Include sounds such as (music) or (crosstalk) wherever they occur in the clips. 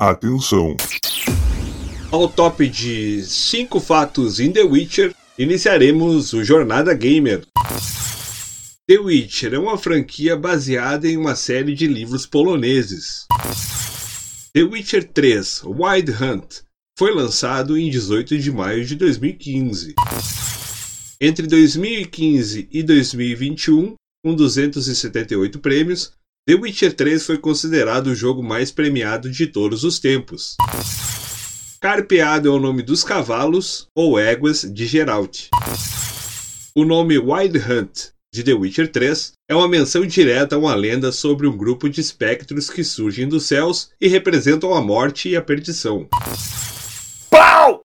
Atenção! Ao top de 5 fatos em The Witcher, iniciaremos o Jornada Gamer. The Witcher é uma franquia baseada em uma série de livros poloneses. The Witcher 3 Wild Hunt foi lançado em 18 de maio de 2015. Entre 2015 e 2021, com 278 prêmios, The Witcher 3 foi considerado o jogo mais premiado de todos os tempos. Carpeado é o nome dos cavalos ou éguas de Geralt. O nome Wild Hunt de The Witcher 3 é uma menção direta a uma lenda sobre um grupo de espectros que surgem dos céus e representam a morte e a perdição. Pau!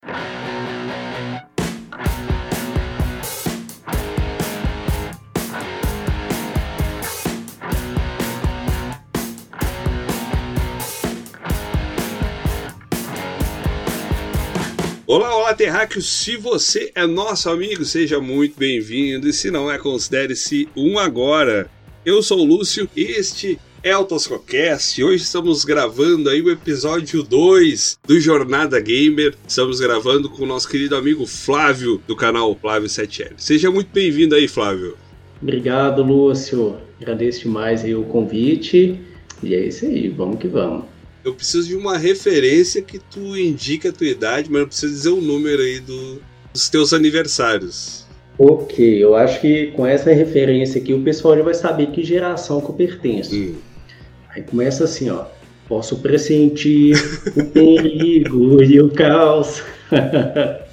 Olá, olá, terráqueos! Se você é nosso amigo, seja muito bem-vindo. E se não é, considere-se um agora. Eu sou o Lúcio, este é o Toscocast. Hoje estamos gravando aí o episódio 2 do Jornada Gamer. Estamos gravando com o nosso querido amigo Flávio, do canal Flávio 7L. Seja muito bem-vindo aí, Flávio. Obrigado, Lúcio. Agradeço demais aí o convite. E é isso aí, vamos que vamos. Eu preciso de uma referência que tu indique a tua idade, mas não precisa dizer o número aí do, dos teus aniversários. Ok, eu acho que com essa referência aqui o pessoal já vai saber que geração que eu pertenço. Hum. Aí começa assim, ó. Posso pressentir o perigo (laughs) e o caos. (laughs)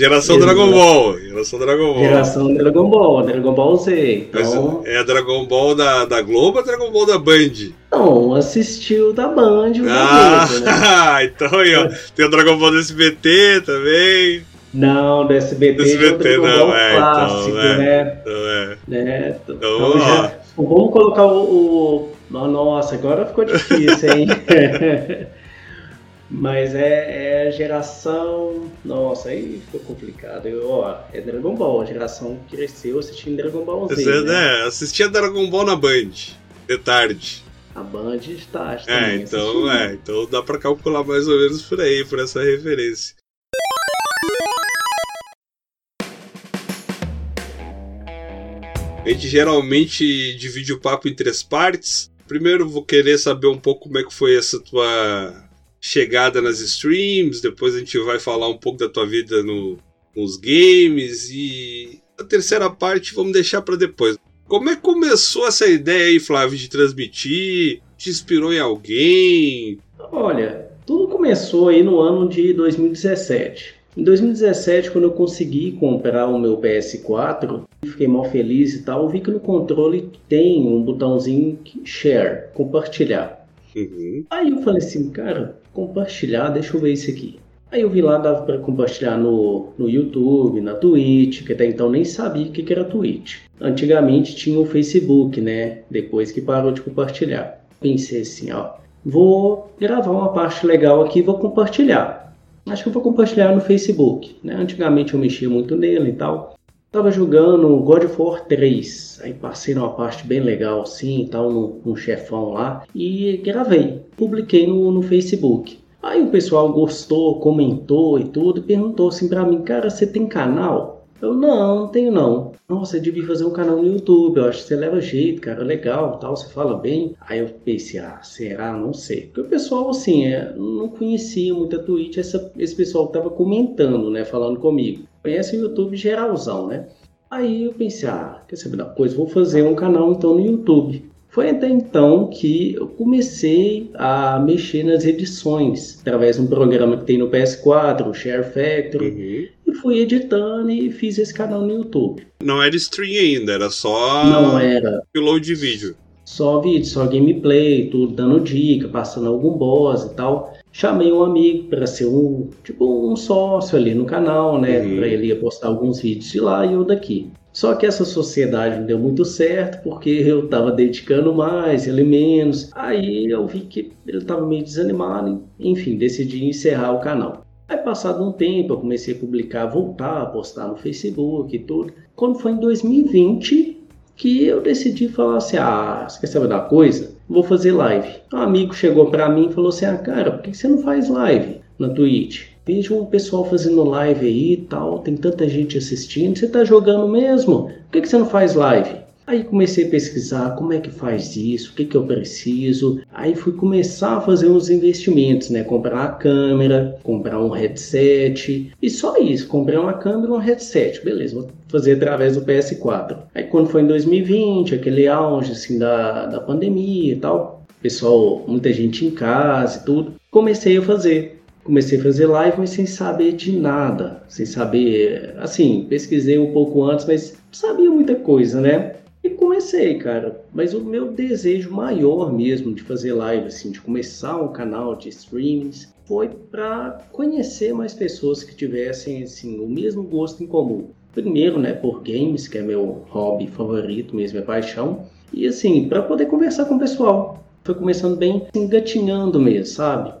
Geração Exato. Dragon Ball. Geração Dragon Ball. Geração Dragon Ball, Dragon Ball Z. Mas Então, é a Dragon Ball da, da Globo ou a Dragon Ball da Band? não, assistiu da Band o Ah, da Globo, né? (laughs) então aí, ó. Tem o Dragon Ball do SBT também. Não, do SBT, Do SBT Dragon não, Ball é, então, clássico, é. né? Então é. né? Então, Então, já- vamos colocar o, o- Nossa, agora ficou difícil, hein? (laughs) Mas é, é geração. Nossa, aí ficou complicado. Eu, ó, é Dragon Ball, a geração que cresceu assistindo Dragon Ball Z. Você, né? né, assistia Dragon Ball na Band. De tarde. A Band está É, também então, assistindo. é. Então dá pra calcular mais ou menos por aí, por essa referência. A gente geralmente divide o papo em três partes. Primeiro vou querer saber um pouco como é que foi essa tua chegada nas streams, depois a gente vai falar um pouco da tua vida no, nos games e a terceira parte vamos deixar pra depois. Como é que começou essa ideia aí, Flávio, de transmitir? Te inspirou em alguém? Olha, tudo começou aí no ano de 2017. Em 2017, quando eu consegui comprar o meu PS4, fiquei mal feliz e tal, vi que no controle tem um botãozinho que share, compartilhar. Uhum. Aí eu falei assim, cara, compartilhar, deixa eu ver isso aqui. Aí eu vi lá, dava para compartilhar no, no YouTube, na Twitch, que até então nem sabia o que, que era Twitch. Antigamente tinha o Facebook, né? Depois que parou de compartilhar. Pensei assim, ó, vou gravar uma parte legal aqui e vou compartilhar. Acho que eu vou compartilhar no Facebook, né? Antigamente eu mexia muito nele e tal. Tava jogando God of War 3, aí passei numa parte bem legal assim, tal, num, chefão lá, e gravei, publiquei no, no Facebook. Aí o pessoal gostou, comentou e tudo, e perguntou assim pra mim, cara, você tem canal? Eu, não, não tenho não. Nossa, você devia fazer um canal no YouTube, eu acho que você leva jeito, cara, legal, tal, você fala bem. Aí eu pensei, ah, será? Não sei. Porque o pessoal, assim, é, não conhecia muito a Twitch, essa, esse pessoal que tava comentando, né, falando comigo. Conhece o YouTube geralzão, né? Aí eu pensei, ah, quer saber da coisa? Vou fazer um canal então no YouTube. Foi até então que eu comecei a mexer nas edições, através de um programa que tem no PS4, o Share Factory, Uhum. e fui editando e fiz esse canal no YouTube. Não era stream ainda, era só Não era upload de vídeo. só vídeo, só gameplay, tudo dando dica, passando algum boss e tal. Chamei um amigo para ser um, tipo, um sócio ali no canal, né? Uhum. Para ele postar alguns vídeos de lá e eu daqui. Só que essa sociedade não deu muito certo porque eu tava dedicando mais, ele menos. Aí eu vi que ele tava meio desanimado, enfim, decidi encerrar o canal. Aí passado um tempo eu comecei a publicar, voltar a postar no Facebook e tudo. Quando foi em 2020 que eu decidi falar assim, ah, você quer saber da coisa? Vou fazer live. Um amigo chegou para mim e falou assim: ah, cara, por que você não faz live na Twitch? Vejo o pessoal fazendo live aí e tal, tem tanta gente assistindo, você tá jogando mesmo? Por que você não faz live? Aí comecei a pesquisar como é que faz isso, o que, que eu preciso. Aí fui começar a fazer uns investimentos, né? Comprar a câmera, comprar um headset e só isso. Comprei uma câmera e um headset. Beleza, vou fazer através do PS4. Aí quando foi em 2020, aquele auge assim da, da pandemia e tal, pessoal, muita gente em casa e tudo, comecei a fazer comecei a fazer live, mas sem saber de nada, sem saber, assim, pesquisei um pouco antes, mas sabia muita coisa, né? Comecei, cara. Mas o meu desejo maior mesmo de fazer live, assim, de começar um canal de streams, foi para conhecer mais pessoas que tivessem, assim, o mesmo gosto em comum. Primeiro, né, por games, que é meu hobby favorito mesmo, é paixão. E, assim, para poder conversar com o pessoal. Foi começando bem engatinhando mesmo, sabe?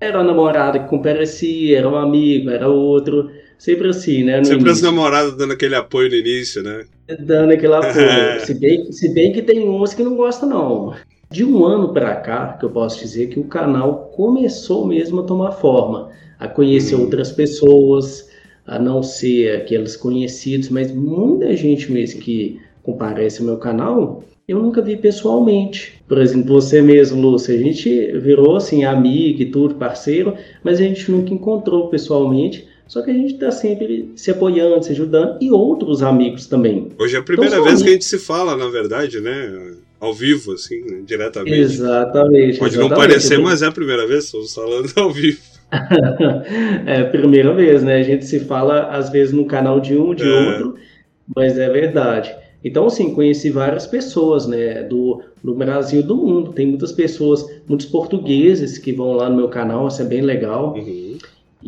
Era a namorada que comparecia, era um amigo, era outro. Sempre assim, né? Sempre início. as namoradas dando aquele apoio no início, né? Dando aquele (laughs) apoio. se, bem, se bem que tem uns que não gostam, não. De um ano para cá, que eu posso dizer que o canal começou mesmo a tomar forma, a conhecer hum. outras pessoas, a não ser aqueles conhecidos, mas muita gente mesmo que comparece ao meu canal, eu nunca vi pessoalmente. Por exemplo, você mesmo, Lúcia, a gente virou assim amigo e tudo, parceiro, mas a gente nunca encontrou pessoalmente. Só que a gente está sempre se apoiando, se ajudando e outros amigos também. Hoje é a primeira então, vez que a gente se fala, na verdade, né? Ao vivo, assim, né? diretamente. Exatamente. Pode exatamente. não parecer, mas é a primeira vez, estamos falando ao vivo. (laughs) é a primeira vez, né? A gente se fala, às vezes, no canal de um, de é. outro, mas é verdade. Então, assim, conheci várias pessoas, né, do, do Brasil e do mundo. Tem muitas pessoas, muitos portugueses que vão lá no meu canal, isso é bem legal. Uhum.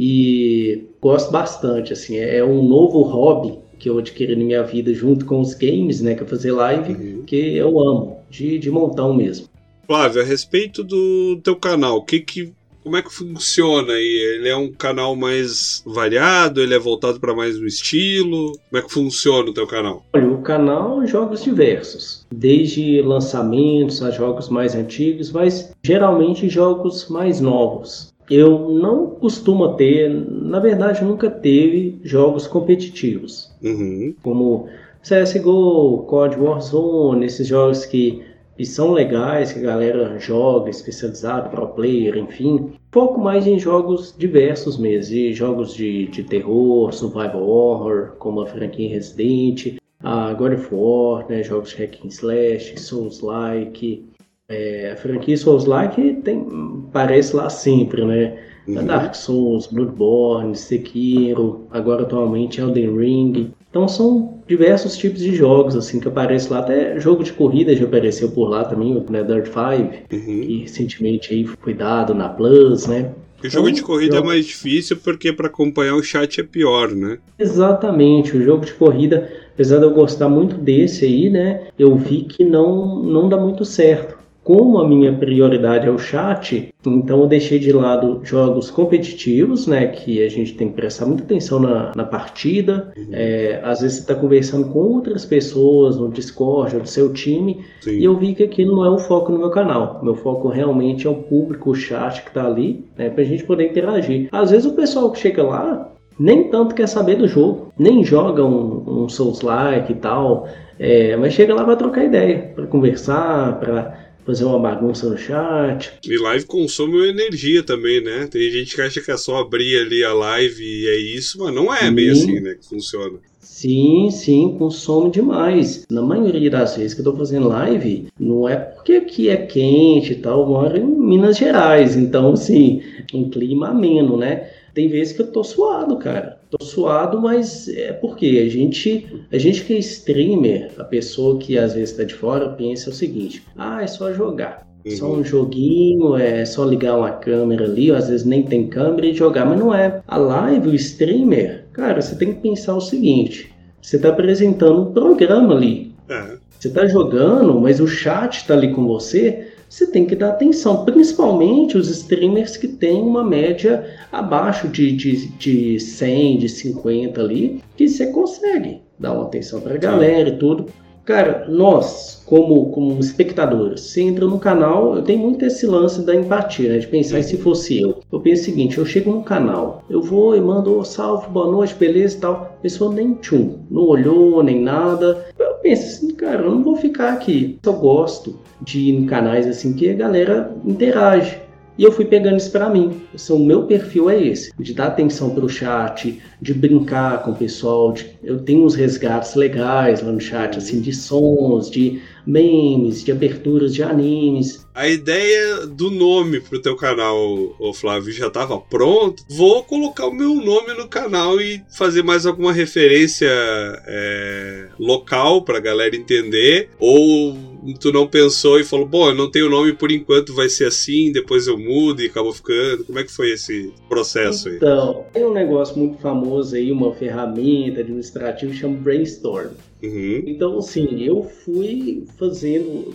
E gosto bastante, assim, é, é um novo hobby que eu adquiri na minha vida junto com os games, né, que é fazer live, uhum. que eu amo, de, de montão mesmo. Flávio, a respeito do teu canal, que que como é que funciona aí? Ele é um canal mais variado? Ele é voltado para mais um estilo? Como é que funciona o teu canal? Olha, o canal jogos diversos, desde lançamentos a jogos mais antigos, mas geralmente jogos mais novos. Eu não costumo ter, na verdade nunca teve jogos competitivos, uhum. como CSGO, COD Warzone, esses jogos que e são legais, que a galera joga, especializado, pro player, enfim. Foco mais em jogos diversos mesmo, e jogos de, de terror, survival horror, como a franquia Resident, a God of War, né, jogos de hack and slash, Souls-like. É, a franquia Souls-like tem, parece lá sempre, né? Uhum. Dark Souls, Bloodborne, Sekiro, agora atualmente Elden Ring. Então são diversos tipos de jogos assim que aparecem lá. Até jogo de corrida já apareceu por lá também, o né, Dirt 5, uhum. que recentemente aí foi dado na Plus, né? O jogo então, de corrida jogo... é mais difícil porque para acompanhar o chat é pior, né? Exatamente, o jogo de corrida, apesar de eu gostar muito desse aí, né? Eu vi que não, não dá muito certo como a minha prioridade é o chat, então eu deixei de lado jogos competitivos, né, que a gente tem que prestar muita atenção na, na partida. Uhum. É, às vezes você está conversando com outras pessoas no Discord ou do seu time, Sim. e eu vi que aquilo não é o foco no meu canal. Meu foco realmente é o público, o chat que está ali, né, para a gente poder interagir. Às vezes o pessoal que chega lá nem tanto quer saber do jogo, nem joga um, um Souls-like e tal, é, mas chega lá para trocar ideia, para conversar, para fazer uma bagunça no chat. E live consome energia também, né? Tem gente que acha que é só abrir ali a live e é isso, mas não é sim. bem assim, né? Que funciona. Sim, sim, consome demais. Na maioria das vezes que eu tô fazendo live, não é porque aqui é quente e tal, eu moro em Minas Gerais, então, assim, um clima ameno, né? Tem vezes que eu tô suado, cara. Tô suado, mas é porque a gente, a gente que é streamer, a pessoa que às vezes tá de fora, pensa o seguinte: ah, é só jogar. Uhum. Só um joguinho, é só ligar uma câmera ali, ou às vezes nem tem câmera e jogar, mas não é. A live, o streamer, cara, você tem que pensar o seguinte: você está apresentando um programa ali. Uhum. Você está jogando, mas o chat está ali com você você tem que dar atenção, principalmente os streamers que têm uma média abaixo de, de, de 100, de 50 ali, que você consegue dar uma atenção para a galera e tudo. Cara, nós, como, como espectadores, você entra no canal, eu tenho muito esse lance da empatia, né? De pensar, se fosse eu? Eu penso o seguinte, eu chego no canal, eu vou e mando, oh, salve, boa noite, beleza e tal. A pessoa nem tchum, não olhou, nem nada. Eu penso assim, cara, eu não vou ficar aqui. Eu gosto de ir em canais assim que a galera interage. E eu fui pegando isso para mim. O meu perfil é esse, de dar atenção para o chat, de brincar com o pessoal. De... eu tenho uns resgates legais lá no chat, assim, de sons, de memes, de aberturas de animes. A ideia do nome pro teu canal, o Flávio, já estava pronto. Vou colocar o meu nome no canal e fazer mais alguma referência é, local pra galera entender. Ou tu não pensou e falou, bom, eu não tenho nome por enquanto, vai ser assim, depois eu mudo e acabou ficando. Como é que foi esse processo aí? Então, tem um negócio muito famoso aí, uma ferramenta administrativa chama Brainstorm. Uhum. Então, assim, eu fui fazendo,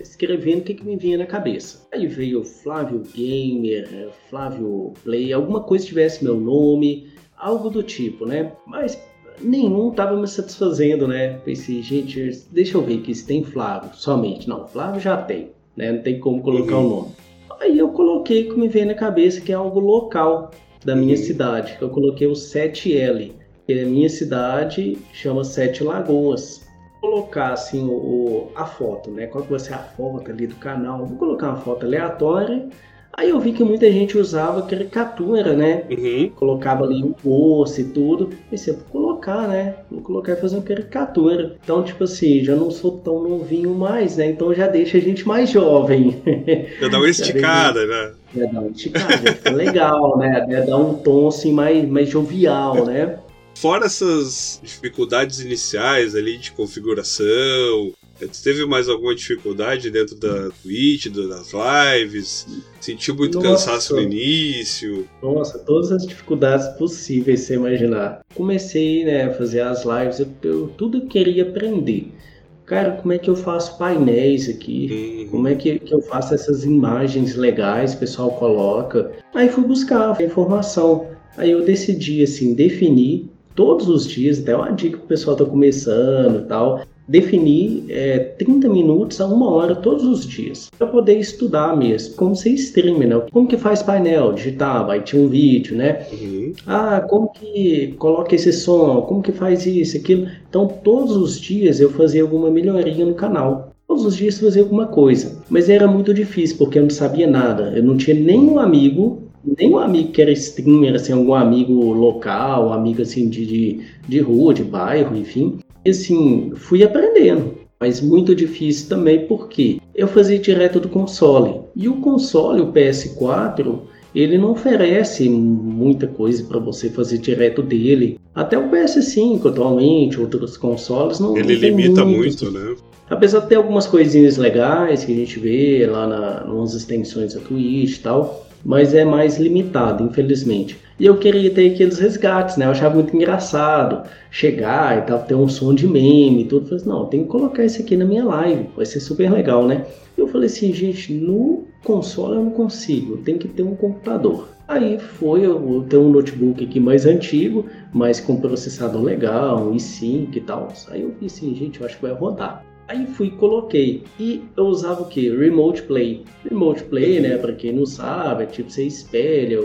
escrevendo o que, que me vinha na cabeça. Aí veio Flávio Gamer, Flávio Play, alguma coisa tivesse meu nome, algo do tipo, né? Mas nenhum estava me satisfazendo, né? Pensei, gente, deixa eu ver que se tem Flávio somente. Não, Flávio já tem, né? Não tem como colocar o uhum. um nome. Aí eu coloquei o que me veio na cabeça, que é algo local da minha uhum. cidade. Eu coloquei o 7L, que é a minha cidade chama Sete Lagoas. Vou colocar assim o, o, a foto, né? Qual que vai ser a foto ali do canal? Vou colocar uma foto aleatória Aí eu vi que muita gente usava caricatura, né? Uhum. Colocava ali um post e tudo. Pensei, vou colocar, né? Vou colocar e fazer uma caricatura. Então, tipo assim, já não sou tão novinho mais, né? Então já deixa a gente mais jovem. Já dá uma (laughs) esticada, né? Já dá uma esticada, fica legal, né? Já dá um tom assim mais, mais jovial, né? Fora essas dificuldades iniciais ali de configuração, você teve mais alguma dificuldade dentro da Twitch, das lives? Sentiu muito Nossa. cansaço no início? Nossa, todas as dificuldades possíveis, você imaginar. Comecei né, a fazer as lives, eu, eu tudo queria aprender. Cara, como é que eu faço painéis aqui? Uhum. Como é que, que eu faço essas imagens legais que o pessoal coloca? Aí fui buscar informação. Aí eu decidi, assim, definir todos os dias, até uma dica que o pessoal está começando e tal, definir é, 30 minutos a uma hora todos os dias para poder estudar mesmo, como ser streamer, né? Como que faz painel, digitar, vai ter um vídeo, né? Uhum. Ah, como que coloca esse som, como que faz isso, aquilo. Então, todos os dias eu fazia alguma melhoria no canal. Todos os dias fazia alguma coisa, mas era muito difícil porque eu não sabia nada. Eu não tinha nenhum amigo nenhum amigo que era streamer, assim, algum amigo local, amigo assim de, de, de rua, de bairro, enfim. E assim, fui aprendendo, mas muito difícil também porque eu fazia direto do console. E o console, o PS4, ele não oferece muita coisa para você fazer direto dele. Até o PS5 atualmente, outros consoles não Ele limita muito, muito, né? Apesar de ter algumas coisinhas legais que a gente vê lá na, nas extensões da Twitch e tal, mas é mais limitado, infelizmente. E eu queria ter aqueles resgates, né? Eu achava muito engraçado chegar e tal, ter um som de meme e tudo. Eu falei assim, não, tem que colocar isso aqui na minha live, vai ser super legal, né? Eu falei assim, gente, no console eu não consigo, tem que ter um computador. Aí foi, eu tenho um notebook aqui mais antigo, mas com processador legal, um i5 e tal. Aí eu vi assim, gente, eu acho que vai rodar. Aí fui e coloquei. E eu usava o que? Remote Play. Remote Play, né? Para quem não sabe, é tipo você espelha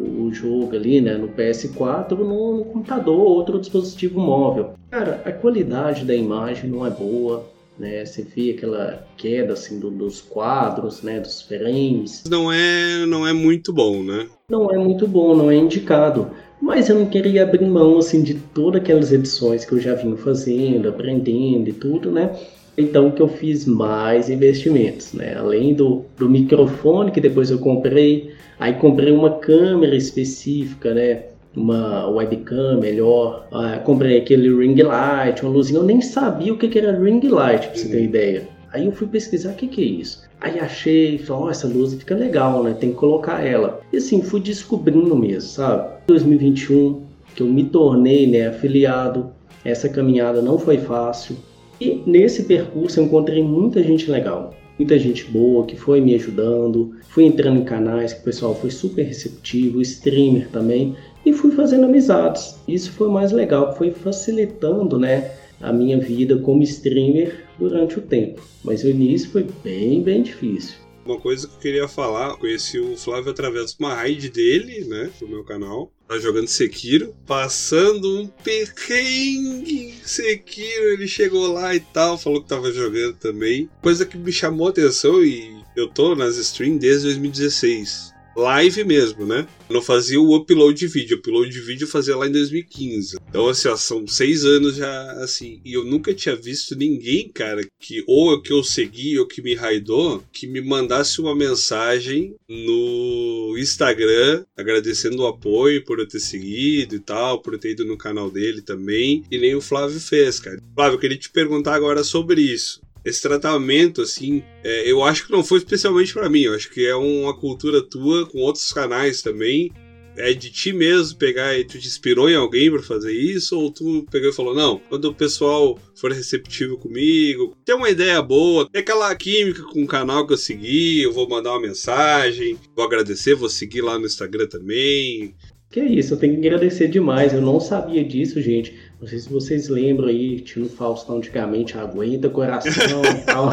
o jogo ali, né, no PS4 no, no computador ou outro dispositivo móvel. Cara, a qualidade da imagem não é boa, né? Você vê aquela queda assim do, dos quadros, né, dos frames. Não é, não é muito bom, né? Não é muito bom, não é indicado. Mas eu não queria abrir mão assim de todas aquelas edições que eu já vinha fazendo, aprendendo e tudo, né? Então que eu fiz mais investimentos, né? Além do, do microfone que depois eu comprei, Aí comprei uma câmera específica, né? Uma webcam melhor. Ah, comprei aquele ring light, uma luzinha. Eu nem sabia o que, que era ring light, pra você ter ideia. Aí eu fui pesquisar o que, que é isso. Aí achei, falei, oh, essa luz fica legal, né? Tem que colocar ela. E assim, fui descobrindo mesmo, sabe? 2021, que eu me tornei né, afiliado. Essa caminhada não foi fácil. E nesse percurso eu encontrei muita gente legal muita gente boa que foi me ajudando, fui entrando em canais que o pessoal foi super receptivo, streamer também, e fui fazendo amizades. Isso foi mais legal, foi facilitando, né, a minha vida como streamer durante o tempo. Mas o início foi bem, bem difícil. Uma coisa que eu queria falar, conheci o Flávio através de uma raid dele, né, do meu canal. Tá jogando Sekiro, passando um perrengue Sekiro, ele chegou lá e tal, falou que tava jogando também. Coisa que me chamou a atenção e eu tô nas streams desde 2016 live mesmo, né? não fazia o upload de vídeo. O upload de vídeo eu fazia lá em 2015. Então, assim, ó, são seis anos já, assim. E eu nunca tinha visto ninguém, cara, que ou que eu segui ou que me raidou, que me mandasse uma mensagem no Instagram agradecendo o apoio por eu ter seguido e tal, por eu ter ido no canal dele também. E nem o Flávio fez, cara. Flávio, eu queria te perguntar agora sobre isso esse tratamento, assim, é, eu acho que não foi especialmente para mim. Eu acho que é uma cultura tua com outros canais também. É de ti mesmo pegar e tu te inspirou em alguém para fazer isso? Ou tu pegou e falou, não, quando o pessoal for receptivo comigo, tem uma ideia boa, tem aquela química com o canal que eu segui, eu vou mandar uma mensagem, vou agradecer, vou seguir lá no Instagram também. Que é isso, eu tenho que agradecer demais. Eu não sabia disso, gente. Não sei se vocês lembram aí, tinha no Faustão antigamente, aguenta coração e tal.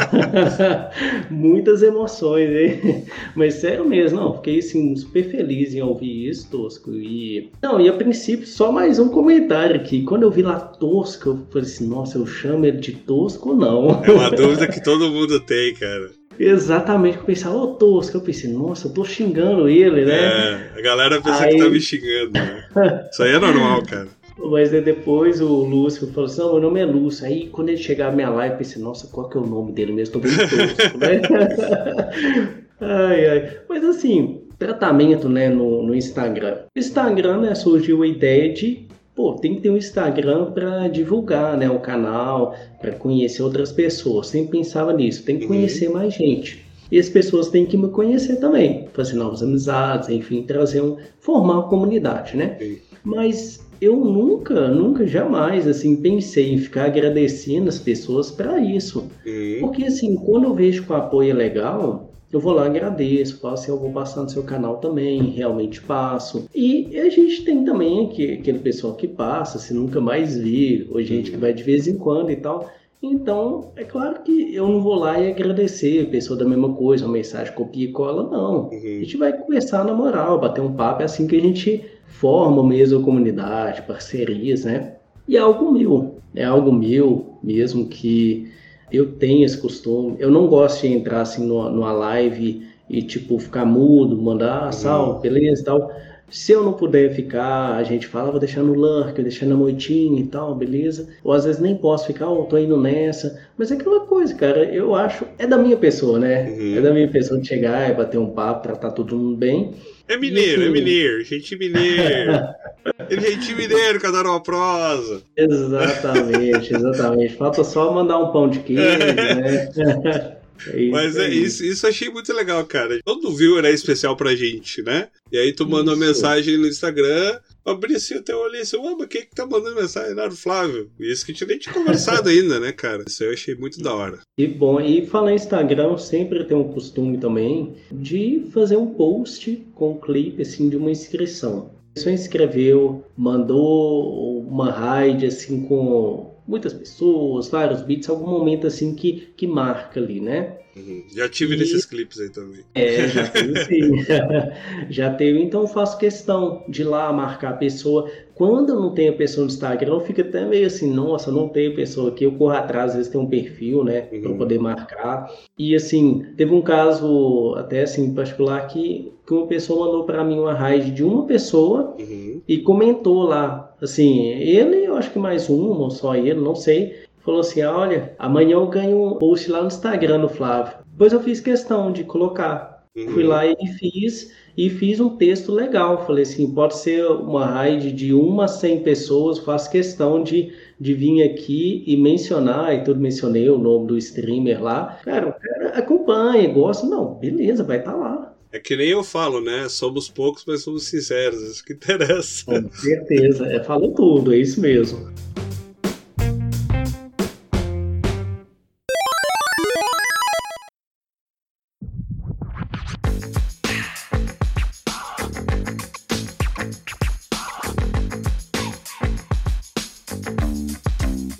(laughs) Muitas emoções, hein? Mas sério mesmo, não, fiquei assim, super feliz em ouvir isso, Tosco. E. Não, e a princípio, só mais um comentário aqui. Quando eu vi lá Tosco, eu falei assim, nossa, eu chamo ele de Tosco ou não? É uma dúvida que todo mundo tem, cara. Exatamente, eu pensava, ô Tosco, eu pensei, nossa, eu tô xingando ele, né? É, a galera pensa aí... que tá me xingando, né? Isso aí é normal, cara. (laughs) Mas aí depois o Lúcio falou assim, não, meu nome é Lúcio. Aí quando ele chegar na minha live, eu pensei, nossa, qual que é o nome dele mesmo? Tô bem tosco, né? (laughs) ai, ai. Mas assim, tratamento né, no, no Instagram. Instagram, né, surgiu a ideia de pô, tem que ter um Instagram para divulgar, né, o canal, para conhecer outras pessoas. Sempre pensava nisso, tem que uhum. conhecer mais gente. E as pessoas têm que me conhecer também, fazer novas amizades, enfim, trazer um, formar uma comunidade, né? Sim. Mas eu nunca, nunca, jamais, assim, pensei em ficar agradecendo as pessoas para isso. Uhum. Porque, assim, quando eu vejo que o apoio é legal, eu vou lá, agradeço, falo assim, eu vou passar no seu canal também, realmente passo. E a gente tem também aqui, aquele pessoal que passa, se nunca mais vi, ou gente que vai de vez em quando e tal. Então, é claro que eu não vou lá e agradecer a pessoa da mesma coisa, uma mensagem copia e cola, não. Uhum. A gente vai conversar na moral, bater um papo, é assim que a gente forma mesmo a comunidade, parcerias, né? E é algo meu, é algo meu mesmo que eu tenho esse costume. Eu não gosto de entrar assim numa, numa live e tipo ficar mudo, mandar ah, sal, beleza e tal. Se eu não puder ficar, a gente fala, vou deixar no lurk, vou deixar na moitinha e tal, beleza? Ou às vezes nem posso ficar, ou oh, tô indo nessa. Mas é aquela coisa, cara, eu acho, é da minha pessoa, né? Uhum. É da minha pessoa de chegar e bater um papo, tratar todo mundo bem. É mineiro, é mineiro, gente mineiro. (laughs) é gente mineiro uma prosa. Exatamente, exatamente. Falta só mandar um pão de queijo, (laughs) né? (laughs) É Mas é isso, isso achei muito legal, cara. Todo viewer é especial pra gente, né? E aí tu manda uma mensagem no Instagram, abri assim, até olhei assim, ué, mas quem que tá mandando mensagem? Era o Flávio. E isso que a gente nem tinha conversado (laughs) ainda, né, cara? Isso aí eu achei muito da hora. E bom, e falar em Instagram, sempre tem um costume também de fazer um post com um clipe, assim, de uma inscrição. A pessoa inscreveu, mandou uma raid, assim, com muitas pessoas, vários beats, algum momento assim que, que marca ali, né? Uhum. Já tive e... nesses clipes aí também. É, já teve sim. (laughs) já teve, então faço questão de ir lá marcar a pessoa. Quando eu não tenho a pessoa no Instagram, eu fico até meio assim, nossa, não tenho pessoa aqui, eu corro atrás, às vezes tem um perfil, né, uhum. para poder marcar. E assim, teve um caso até assim particular que, que uma pessoa mandou para mim uma raid de uma pessoa uhum. e comentou lá, assim, ele, eu acho que mais uma, ou só ele, não sei, falou assim: olha, amanhã eu ganho um post lá no Instagram do Flávio. Depois eu fiz questão de colocar. Uhum. Fui lá e fiz, e fiz um texto legal. Falei assim: pode ser uma raid de uma a 100 pessoas, faço questão de, de vir aqui e mencionar, e tudo mencionei o nome do streamer lá. Cara, o cara acompanha, gosta. Não, beleza, vai estar tá lá. É que nem eu falo, né? Somos poucos, mas somos sinceros. Isso que interessa. Com certeza. É, falou tudo, é isso mesmo.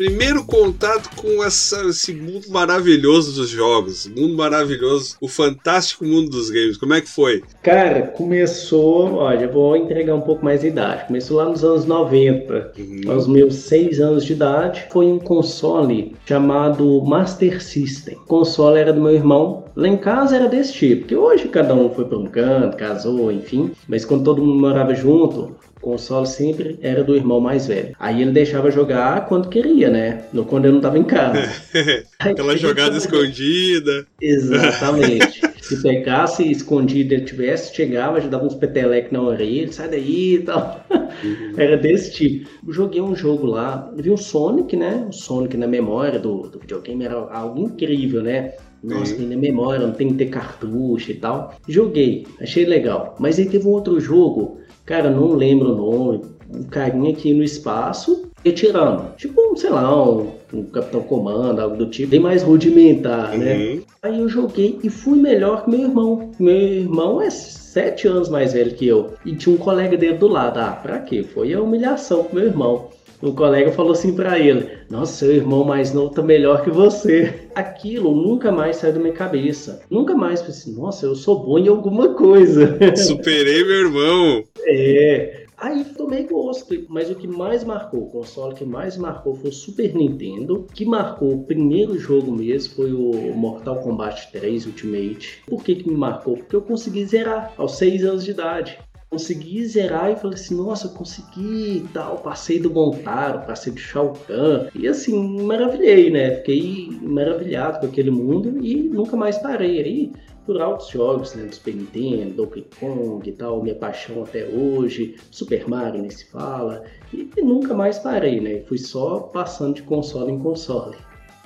Primeiro contato com essa, esse mundo maravilhoso dos jogos, mundo maravilhoso, o fantástico mundo dos games. Como é que foi? Cara, começou, olha, vou entregar um pouco mais de idade. Começou lá nos anos 90, uhum. aos meus seis anos de idade. Foi um console chamado Master System. O console era do meu irmão. Lá em casa era desse tipo, porque hoje cada um foi para um canto, casou, enfim. Mas quando todo mundo morava junto, console sempre era do irmão mais velho. Aí ele deixava jogar quando queria, né? Quando eu não tava em casa. (laughs) Aquela jogada escondida. Exatamente. (laughs) Se pegasse escondido ele tivesse, chegava, já dava uns peteleques na orelha, sai daí e tal. Uhum. (laughs) Era desse tipo. Joguei um jogo lá, vi um Sonic, né? O Sonic na memória do, do videogame era algo incrível, né? Nossa, tem na memória, não tem que ter cartucho e tal. Joguei, achei legal. Mas aí teve um outro jogo cara, não lembro o nome, um carinha aqui no espaço retirando. Tipo, sei lá, um, um Capitão Comando, algo do tipo, bem mais rudimentar, né? uhum. né? Aí eu joguei e fui melhor que meu irmão. Meu irmão é sete anos mais velho que eu. E tinha um colega dele do lado. Ah, pra quê? Foi a humilhação pro meu irmão. O colega falou assim para ele: Nossa, seu irmão mais novo tá melhor que você. Aquilo nunca mais saiu da minha cabeça. Nunca mais pensei, nossa, eu sou bom em alguma coisa. (laughs) Superei meu irmão. É. Aí tomei gosto, mas o que mais marcou, o console que mais marcou foi o Super Nintendo, que marcou o primeiro jogo mesmo, foi o Mortal Kombat 3 Ultimate. Por que que me marcou? Porque eu consegui zerar aos 6 anos de idade consegui zerar e falei assim, nossa, consegui e tal, passei do Montaro, passei do Shao Kahn, e assim, maravilhei, né? Fiquei maravilhado com aquele mundo e nunca mais parei aí por altos jogos, né, Super Nintendo, Donkey Kong e tal, minha paixão até hoje, Super Mario nem se fala, e nunca mais parei, né? Fui só passando de console em console.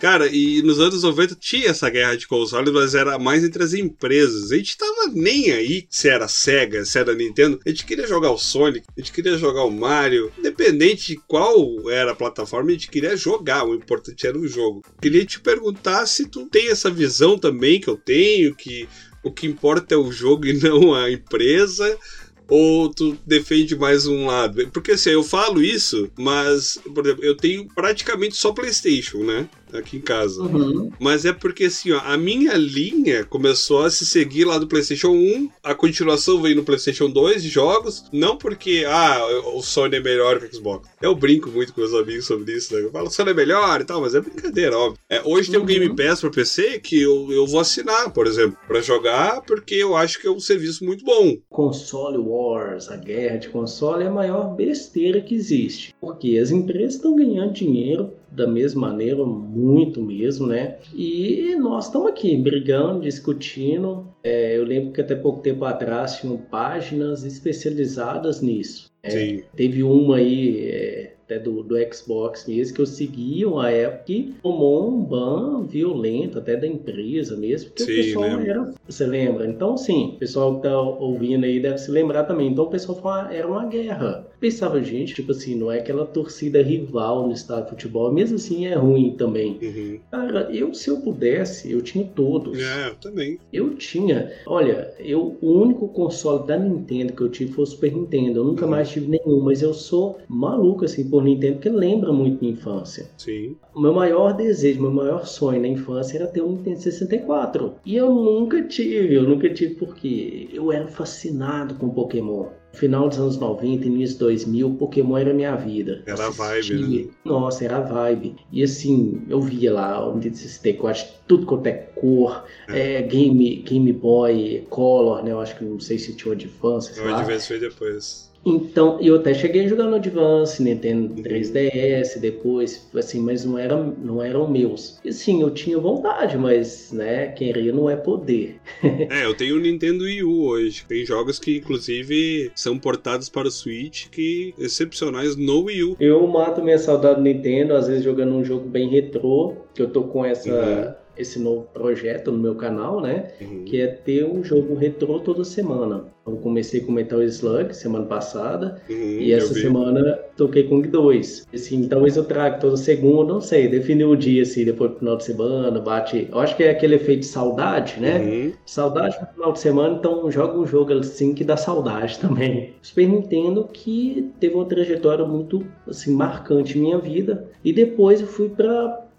Cara, e nos anos 90 tinha essa guerra de consoles, mas era mais entre as empresas. A gente tava nem aí se era Sega, se era Nintendo. A gente queria jogar o Sonic, a gente queria jogar o Mario. Independente de qual era a plataforma, a gente queria jogar. O importante era o jogo. Queria te perguntar se tu tem essa visão também que eu tenho, que o que importa é o jogo e (laughs) não a empresa ou tu defende mais um lado? Porque assim, eu falo isso, mas, por exemplo, eu tenho praticamente só PlayStation, né? Aqui em casa. Uhum. Mas é porque assim, ó, a minha linha começou a se seguir lá do PlayStation 1, a continuação veio no PlayStation 2 de jogos, não porque ah, o Sony é melhor que o Xbox. Eu brinco muito com meus amigos sobre isso, né? Eu falo, o Sony é melhor e tal, mas é brincadeira, óbvio. É, hoje tem um Game uhum. Pass para PC que eu, eu vou assinar, por exemplo, para jogar, porque eu acho que é um serviço muito bom. Console Wars, a guerra de console é a maior besteira que existe. Porque as empresas estão ganhando dinheiro da mesma maneira, muito mesmo, né? E nós estamos aqui brigando, discutindo. É, eu lembro que até pouco tempo atrás tinham páginas especializadas nisso. É, teve uma aí, é, até do, do Xbox mesmo, que eu seguia uma época que tomou um ban violento, até da empresa mesmo, porque Sim, o pessoal lembro. era. Você lembra? Então, sim, o pessoal que tá ouvindo aí deve se lembrar também. Então, o pessoal falava, era uma guerra. Pensava, gente, tipo assim, não é aquela torcida rival no estado de futebol, mesmo assim é ruim também. Uhum. Cara, eu, se eu pudesse, eu tinha todos. É, eu também. Eu tinha. Olha, eu, o único console da Nintendo que eu tive foi o Super Nintendo. Eu nunca uhum. mais tive nenhum, mas eu sou maluco, assim, por Nintendo, porque lembra muito minha infância. Sim. O meu maior desejo, meu maior sonho na infância era ter um Nintendo 64. E eu nunca tive, eu nunca tive porque eu era fascinado com Pokémon. Final dos anos 90, início 2000, Pokémon era minha vida. Era a vibe, né? Nossa, era a vibe. E assim, eu via lá o Nintendo 64, tudo quanto é cor, é. É, Game, Game Boy Color, né? Eu acho que não sei se tinha o Advance. O Advance foi depois. Então, eu até cheguei a jogar no Advance, Nintendo 3DS depois, assim, mas não, era, não eram meus. E sim, eu tinha vontade, mas, né, querer não é poder. (laughs) é, eu tenho o Nintendo Wii U hoje. Tem jogos que, inclusive, são portados para o Switch que excepcionais no Wii U. Eu mato minha saudade do Nintendo, às vezes jogando um jogo bem retrô, que eu tô com essa... Uhum esse novo projeto no meu canal, né? Uhum. Que é ter um jogo retrô toda semana. Eu comecei com Metal Slug semana passada Uhum, e essa vi. semana toquei Kong 2. Assim, talvez eu traga toda segunda, não sei, definir o dia assim, depois do final de semana, bate. Eu acho que é aquele efeito de saudade, né? Uhum. Saudade no final de semana, então joga um jogo assim que dá saudade (laughs) também. Super Nintendo que teve uma trajetória muito assim marcante em minha vida e depois eu fui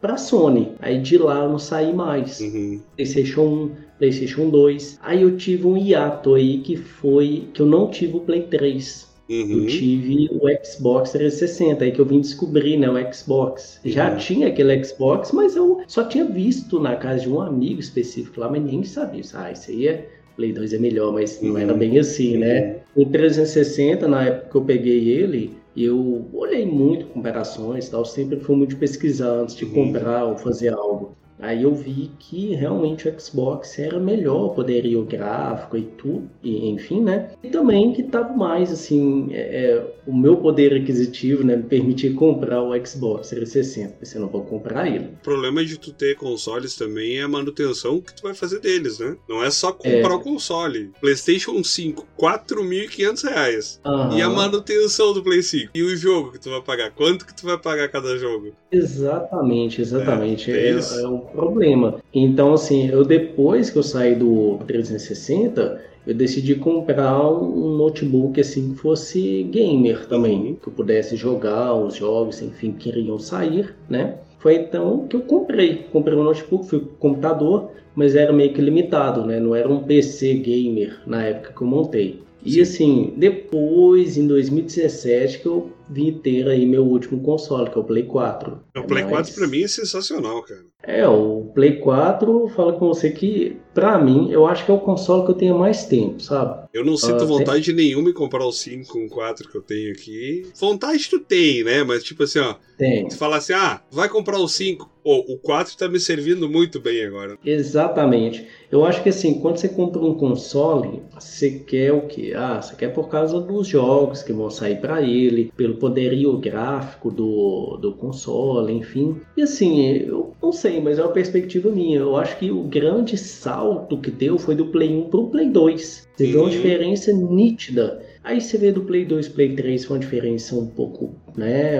pra para Sony. Aí de lá eu não saí mais. Uhum. PlayStation 1, PlayStation 2. Aí eu tive um hiato aí que foi que eu não tive o Play 3. Uhum. Eu tive o Xbox 360, aí que eu vim descobrir, né, o Xbox. Já Uhum. tinha aquele Xbox, mas eu só tinha visto na casa de um amigo específico lá, mas nem sabia. Ah, isso aí é. Play 2 é melhor, mas não Uhum. era bem assim, né? O 360, na época que eu peguei ele, eu olhei muito comparações e tal, sempre fui muito pesquisar antes de Uhum. comprar ou fazer algo. Aí eu vi que realmente o Xbox era melhor, poderio gráfico e tudo, e, enfim, né? E também que tava mais assim, é, é, o meu poder aquisitivo, né, me permitia comprar o Xbox 360. Você não vou comprar ele. O problema de tu ter consoles também é a manutenção que tu vai fazer deles, né? Não é só comprar É. o console. PlayStation 5, 4.500 reais. Aham. E a manutenção do Play 5? E o jogo que tu vai pagar? Quanto que tu vai pagar cada jogo? Exatamente, exatamente. É, é É, isso. é um problema. Então, assim, eu depois que eu saí do 360, eu decidi comprar um notebook assim que fosse gamer também, que eu pudesse jogar os jogos, enfim, que iriam sair, né? Foi então que eu comprei. Comprei um notebook, fui pro computador, mas era meio que limitado, né? Não era um PC gamer na época que eu montei. E Sim. assim, depois, em 2017, que eu vim ter aí meu último console, que é o Play 4. O Play Mas- 4 pra mim é sensacional, cara. É, o Play 4, eu falo com você que, pra mim, eu acho que é o console que eu tenho mais tempo, sabe? Eu não sinto Ah, vontade nenhuma em comprar o 5 com o 4 que eu tenho aqui. Vontade tu tem, né? Mas tipo assim, ó, Tem. tu fala assim, ah, vai comprar o 5. Ô, o 4 tá me servindo muito bem agora. Exatamente. Eu acho que assim, quando você compra um console, você quer o quê? Ah, você quer por causa dos jogos que vão sair para ele, pelo poderio gráfico do, do console, enfim. E assim, eu não sei, mas é uma perspectiva minha. Eu acho que o grande salto que deu foi do Play 1 pro Play 2. Você vê uma Uhum. diferença nítida. Aí você vê do Play 2 Play 3 foi uma diferença um pouco, né?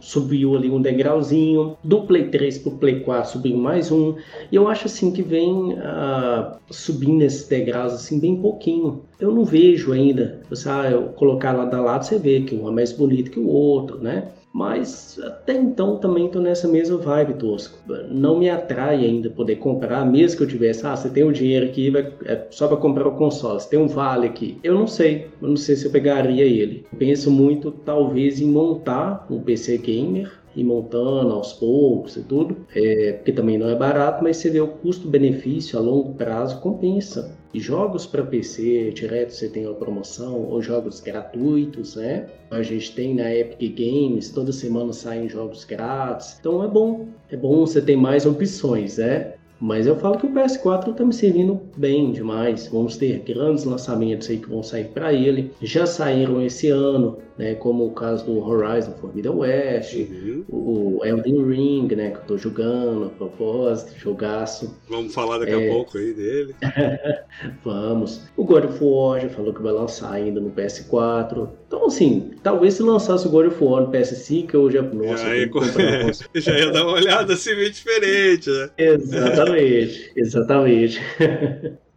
Subiu ali um degrauzinho. Do Play 3 pro Play 4 subiu mais um. E eu acho assim que vem ah, subindo esses degraus assim bem pouquinho. Eu não vejo ainda. Você, ah, eu colocar lado a lado, você vê que um é mais bonito que o outro, né? Mas até então também tô nessa mesma vibe, Tosco. Não me atrai ainda poder comprar, mesmo que eu tivesse, ah, você tem o dinheiro aqui, vai, é só para comprar o console, você tem um vale aqui. Eu não sei, eu não sei se eu pegaria ele. Penso muito, talvez, em montar um PC gamer e montando aos poucos e tudo, é, porque também não é barato, mas você vê o custo-benefício a longo prazo compensa. E jogos para PC, direto você tem uma promoção, ou jogos gratuitos, né? A gente tem na Epic Games, toda semana saem jogos grátis. Então é bom, é bom você ter mais opções, né? Mas eu falo que o PS4 está me servindo bem demais. Vamos ter grandes lançamentos aí que vão sair para ele. Já saíram esse ano, né? Como o caso do Horizon Forbidden West, Uhum. o Elden Ring, né? Que eu tô jogando a propósito, jogaço. Vamos falar daqui É. a pouco aí dele. (laughs) Vamos. O God of War já falou que vai lançar ainda no PS4. Então, assim, talvez se lançasse o God of War no PS5, eu já. Nossa, já, ia, (laughs) já ia dar uma olhada assim meio diferente, né? Exatamente, exatamente. (laughs)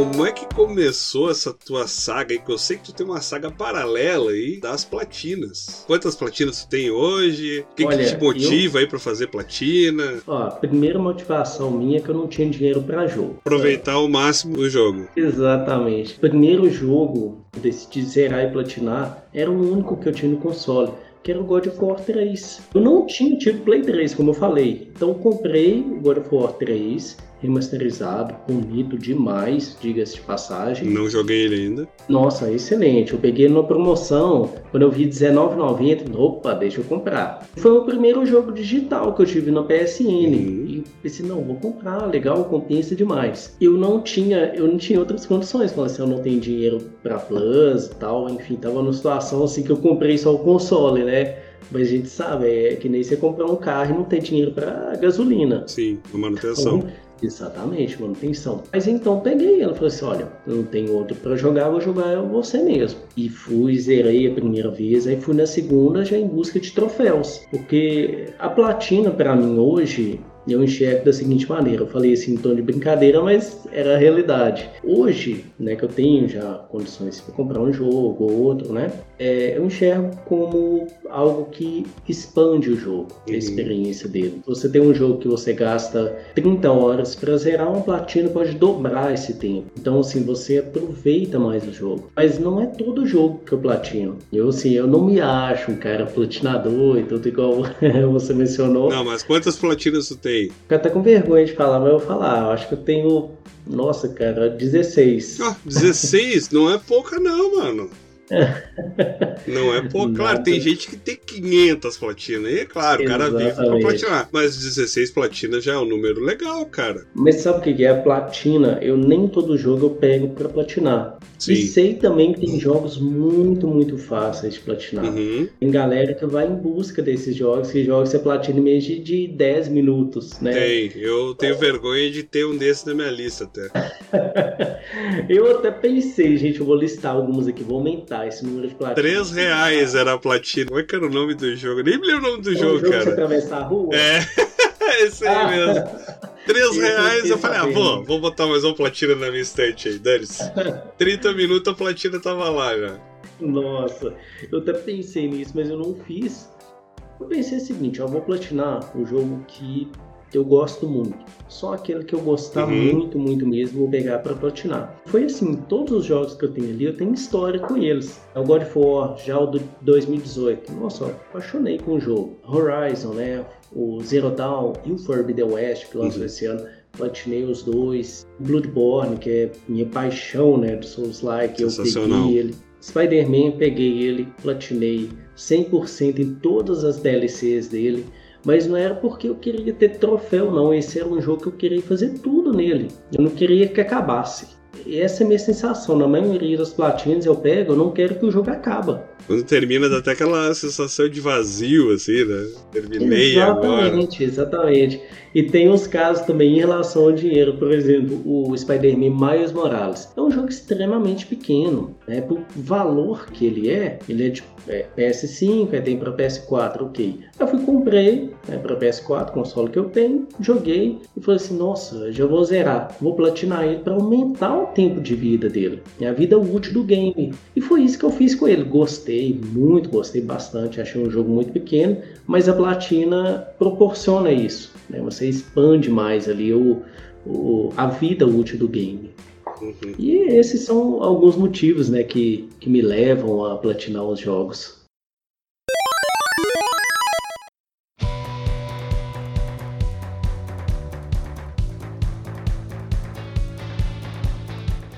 Como é que começou essa tua saga aí? Que eu sei que tu tem uma saga paralela aí das platinas. Quantas platinas tu tem hoje? O que, que te motiva aí pra fazer platina? Ó, a primeira motivação minha é que eu não tinha dinheiro para jogo. Aproveitar ao máximo o jogo. Exatamente. O primeiro jogo que eu decidi zerar e platinar era o único que eu tinha no console, que era o God of War 3. Eu não tinha tido Play 3, como eu falei. Então eu comprei o God of War 3 remasterizado, bonito demais, diga-se de passagem. Não joguei ele ainda. Nossa, excelente. Eu peguei numa promoção, quando eu vi R$19,90, opa, deixa eu comprar. Foi o primeiro jogo digital que eu tive na PSN. Uhum. E pensei, não, vou comprar, legal, compensa demais. Eu não tinha, eu não tinha outras condições, falei assim, eu não tenho dinheiro para Plus e tal, enfim, tava numa situação assim que eu comprei só o console, né? Mas a gente sabe, é que nem você comprar um carro e não ter dinheiro para gasolina. Sim, manutenção. Então, exatamente, manutenção. Mas então peguei ela, falei assim: olha, eu não tenho outro para jogar, vou jogar você mesmo. E fui, zerei a primeira vez, aí fui na segunda já em busca de troféus. Porque a platina para mim hoje eu enxergo da seguinte maneira, eu falei assim em tom de brincadeira, mas era a realidade. Hoje, né, que eu tenho já condições para comprar um jogo ou outro, né, é, eu enxergo como algo que expande o jogo, uhum. a experiência dele. Você tem um jogo que você gasta 30 horas para zerar uma platina, pode dobrar esse tempo. Então, assim, você aproveita mais o jogo. Mas não é todo jogo que eu platino. Eu, assim, eu não me acho um cara platinador e tudo igual (laughs) você mencionou. Não, mas quantas platinas você tem? Fico até com vergonha de falar, mas eu vou falar. Eu acho que eu tenho. Nossa, cara, 16. Ah, 16? não é pouca, não, mano. (laughs) Não é pouco, claro, tem gente que tem 500 platinas, e é claro, o cara vive pra platinar. Mas 16 platinas já é um número legal, cara. Mas sabe o que é? A platina, eu nem todo jogo eu pego pra platinar. Sim. E sei também que tem jogos muito, muito fáceis de platinar. Uhum. Tem galera que vai em busca desses jogos, que jogos você platina em meio de 10 minutos, né? Tem, eu tenho vergonha de ter um desses na minha lista até. (laughs) eu até pensei, gente, eu vou listar alguns aqui, vou aumentar esse número de platina. 3 reais era a platina. Como é que era o nome do jogo? Nem me lembro o nome do é jogo, jogo cara. Você atravessar a rua? É, (laughs) esse aí ah. mesmo. 3 (laughs) reais, eu falei, ah, vou, vou botar mais uma platina na minha estante aí, dane-se. (laughs) 30 minutos a platina tava lá já. Nossa, eu até pensei nisso, mas eu não fiz. Eu pensei o seguinte, eu vou platinar um jogo que eu gosto muito. Só aquele que eu gostar uhum. muito, muito mesmo, vou pegar para platinar. Foi assim, todos os jogos que eu tenho ali, eu tenho história com eles. É o God of War, já o do 2018. Nossa, eu apaixonei com o jogo. Horizon, né? O Zero Dawn e o Forbidden West, que lançou uhum. esse ano. Platinei os dois. Bloodborne, que é minha paixão, né? Do Souls-like, eu peguei ele. Spider-Man, peguei ele, platinei 100% em todas as DLCs dele. Mas não era porque eu queria ter troféu, não. Esse era um jogo que eu queria fazer tudo nele. Eu não queria que acabasse. E essa é a minha sensação. Na maioria das platinas eu pego, eu não quero que o jogo acabe. Quando termina, dá até aquela sensação de vazio, assim, né? Terminei exatamente, agora. Exatamente, exatamente. E tem uns casos também em relação ao dinheiro. Por exemplo, o Spider-Man Miles Morales. É um jogo extremamente pequeno. Né? Por valor que ele é, ele é de é, PS5, aí tem para PS4, ok. Eu fui comprei né, para PS4, console que eu tenho, joguei e falei assim, nossa, já vou zerar, vou platinar ele para aumentar o tempo de vida dele, a vida útil do game. E foi isso que eu fiz com ele. Gostei muito, gostei bastante, achei um jogo muito pequeno, mas a platina proporciona isso. Né? Você expande mais ali o, o, a vida útil do game. Uhum. E esses são alguns motivos né, que, que me levam a platinar os jogos.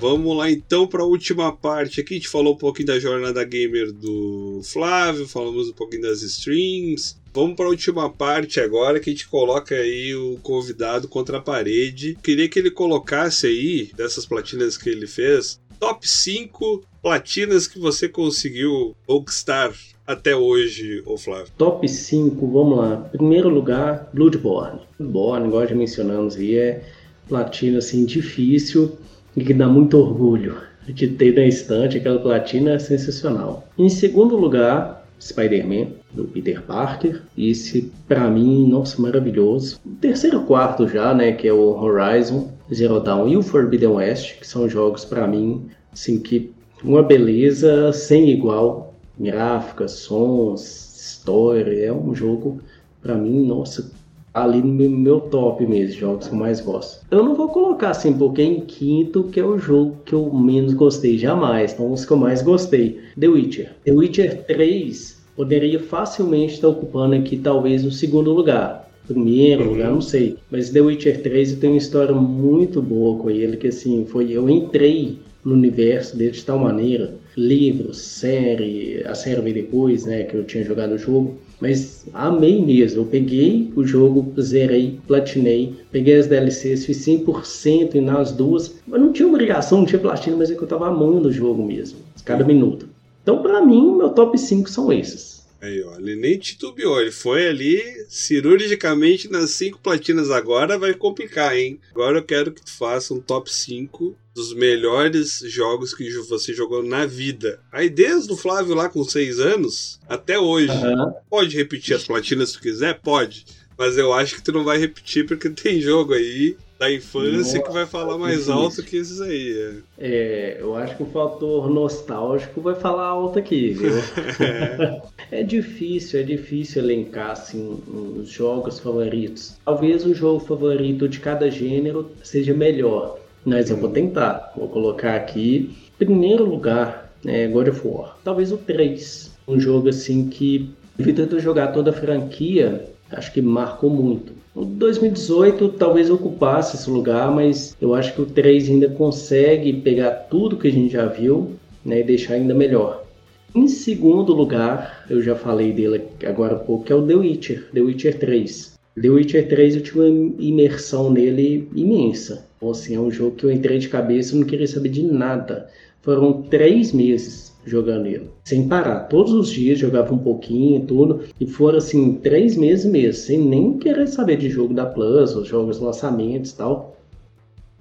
Vamos lá então para a última parte. Aqui a gente falou um pouquinho da jornada gamer do Flávio, falamos um pouquinho das streams. Vamos para a última parte agora que a gente coloca aí o convidado contra a parede. Queria que ele colocasse aí, dessas platinas que ele fez, top 5 platinas que você conseguiu conquistar até hoje, ô Flávio? Top 5, vamos lá. Primeiro lugar, Bloodborne. Bloodborne, igual já mencionamos aí, é platina assim difícil e que dá muito orgulho de ter na estante aquela platina sensacional. Em segundo lugar, Spider-Man, do Peter Parker. Esse, para mim, nossa, maravilhoso. O terceiro quarto já, né, que é o Horizon, Zero Dawn e o Forbidden West, que são jogos para mim, assim, que uma beleza sem igual. Gráfica, sons, história, é um jogo, para mim, nossa, ali no meu top mesmo, jogos que eu mais gosto. Eu não vou colocar assim, porque em quinto, que é o jogo que eu menos gostei jamais, então os que eu mais gostei. The Witcher. The Witcher 3 poderia facilmente estar ocupando aqui talvez o segundo lugar. primeiro lugar, não sei. Mas The Witcher 3 eu tenho uma história muito boa com ele, que assim, foi eu entrei no universo dele de tal maneira, livros, série, a série veio depois, né, que eu tinha jogado o jogo, mas amei mesmo. Eu peguei o jogo, zerei, platinei, peguei as DLCs, fiz 100% nas duas, mas não tinha obrigação, não tinha platina, mas é que eu tava amando o jogo mesmo, cada minuto. Então, para mim, meu top 5 são esses. Aí, ó, ele nem titubeou, ele foi ali cirurgicamente nas cinco platinas agora, vai complicar, hein? Agora eu quero que tu faça um top 5 dos melhores jogos que você jogou na vida. Aí desde o Flávio lá com 6 anos até hoje. Uhum. Pode repetir as platinas se tu quiser? Pode. Mas eu acho que tu não vai repetir porque (laughs) tem jogo aí da infância Nossa, que vai falar mais alto que esses aí. É. é. eu acho que o fator nostálgico vai falar alto aqui, viu? é. (laughs) é difícil, é difícil elencar assim, os jogos favoritos. Talvez o jogo favorito de cada gênero seja melhor, mas eu vou tentar. Vou colocar aqui, primeiro lugar, é God of War. Talvez o 3. Um jogo assim que, eu jogar toda a franquia, acho que marcou muito. O 2018 talvez ocupasse esse lugar, mas eu acho que o 3 ainda consegue pegar tudo que a gente já viu né, e deixar ainda melhor. Em segundo lugar, eu já falei dele agora há pouco, que é o The Witcher, The Witcher 3. The Witcher 3 eu tive uma imersão nele imensa. Então, assim, é um jogo que eu entrei de cabeça e não queria saber de nada. Foram três meses jogando ele. Sem parar. Todos os dias jogava um pouquinho e tudo. E foram assim, três meses mesmo, sem nem querer saber de jogo da Plus, os jogos lançamentos e tal.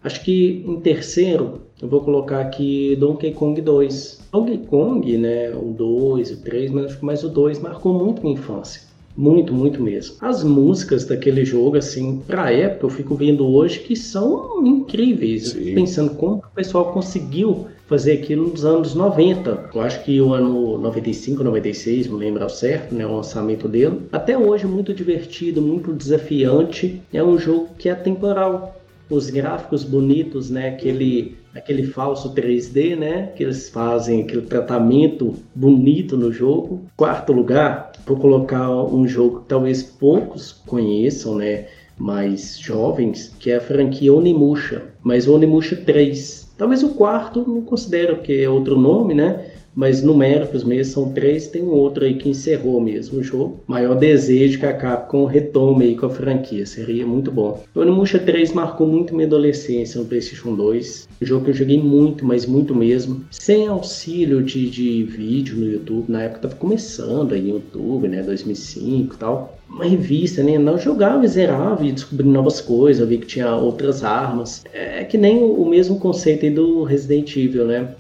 Acho que em terceiro, eu vou colocar aqui Donkey Kong 2. Donkey Kong, né, o 2, o 3, mas acho que mais o 2 marcou muito minha infância. Muito, muito mesmo. As músicas daquele jogo, assim, pra época, eu fico vendo hoje que são incríveis. Pensando como o pessoal conseguiu fazer aquilo nos anos 90. Eu acho que o ano 95, 96, não lembro ao certo, né, o lançamento dele. Até hoje muito divertido, muito desafiante. É um jogo que é temporal. Os gráficos bonitos, né, aquele aquele falso 3D, né, que eles fazem aquele tratamento bonito no jogo. Quarto lugar, vou colocar um jogo que talvez poucos conheçam, né, mais jovens, que é a franquia Onimusha, mas Onimusha 3 Talvez o quarto, não considero que é outro nome, né? Mas numéricos mesmo, são três, tem um outro aí que encerrou mesmo o jogo. Maior desejo que a Capcom retome aí com a franquia, seria muito bom. O Onimusha 3 marcou muito minha adolescência no Playstation 2. Um jogo que eu joguei muito, mas muito mesmo. Sem auxílio de, de vídeo no YouTube, na época tava começando aí o YouTube, né, 2005 e tal uma revista, né? Não jogava e zerava e descobrindo novas coisas, vi que tinha outras armas. É que nem o mesmo conceito aí do Resident Evil, né?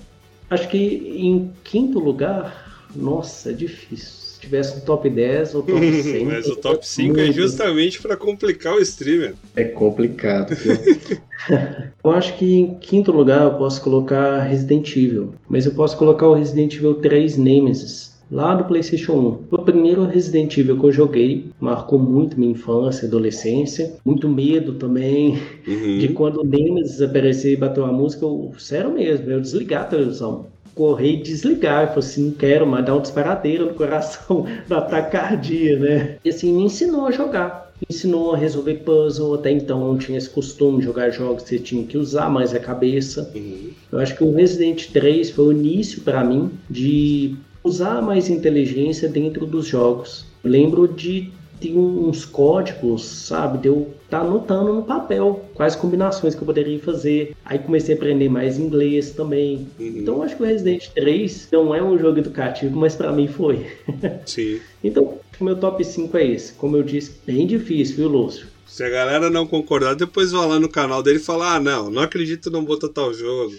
Acho que em quinto lugar, nossa, é difícil. Se tivesse no top 10 ou top (laughs) 100. Mas o top 5 é justamente para complicar o streamer. É complicado. (laughs) eu acho que em quinto lugar eu posso colocar Resident Evil. Mas eu posso colocar o Resident Evil 3 Nemesis lá do PlayStation 1. O primeiro Resident Evil que eu joguei marcou muito minha infância, adolescência, muito medo também uhum. de quando o Nemesis aparecer e bater uma música, eu, sério mesmo, eu desligar a televisão. Correr e desligar, eu falei assim, não quero mais dar um disparadeiro no coração, (laughs) da tacardia, né? E assim, me ensinou a jogar ensinou a resolver puzzle. Até então não tinha esse costume de jogar jogos que você tinha que usar mais a cabeça. Uhum. Eu acho que o Resident 3 foi o início para mim de usar mais inteligência dentro dos jogos. lembro de ter uns códigos, sabe? De eu estar tá anotando no papel quais combinações que eu poderia fazer. Aí comecei a aprender mais inglês também. Uhum. Então acho que o Resident 3 não é um jogo educativo, mas para mim foi. (laughs) Sim. então, o meu top 5 é esse. Como eu disse, bem difícil, viu, Lúcio? Se a galera não concordar, depois vá lá no canal dele e falar: ah, não, não acredito, não vou tal jogo.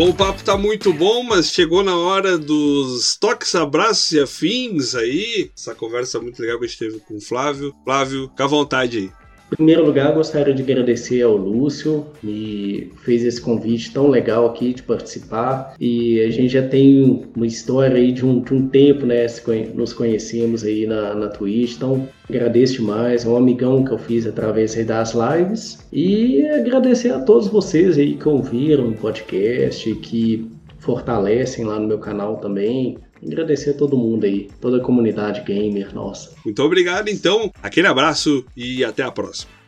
Bom, o papo tá muito bom, mas chegou na hora dos toques, abraços e afins aí. Essa conversa muito legal que a gente teve com o Flávio. Flávio, fica à vontade aí. Primeiro lugar, gostaria de agradecer ao Lúcio, me fez esse convite tão legal aqui de participar. E a gente já tem uma história aí de um, de um tempo, né? Nos conhecemos aí na, na Twitch, então agradeço demais. É um amigão que eu fiz através das lives. E agradecer a todos vocês aí que ouviram o podcast, que fortalecem lá no meu canal também. Agradecer a todo mundo aí, toda a comunidade gamer nossa. Muito obrigado, então. Aquele abraço e até a próxima.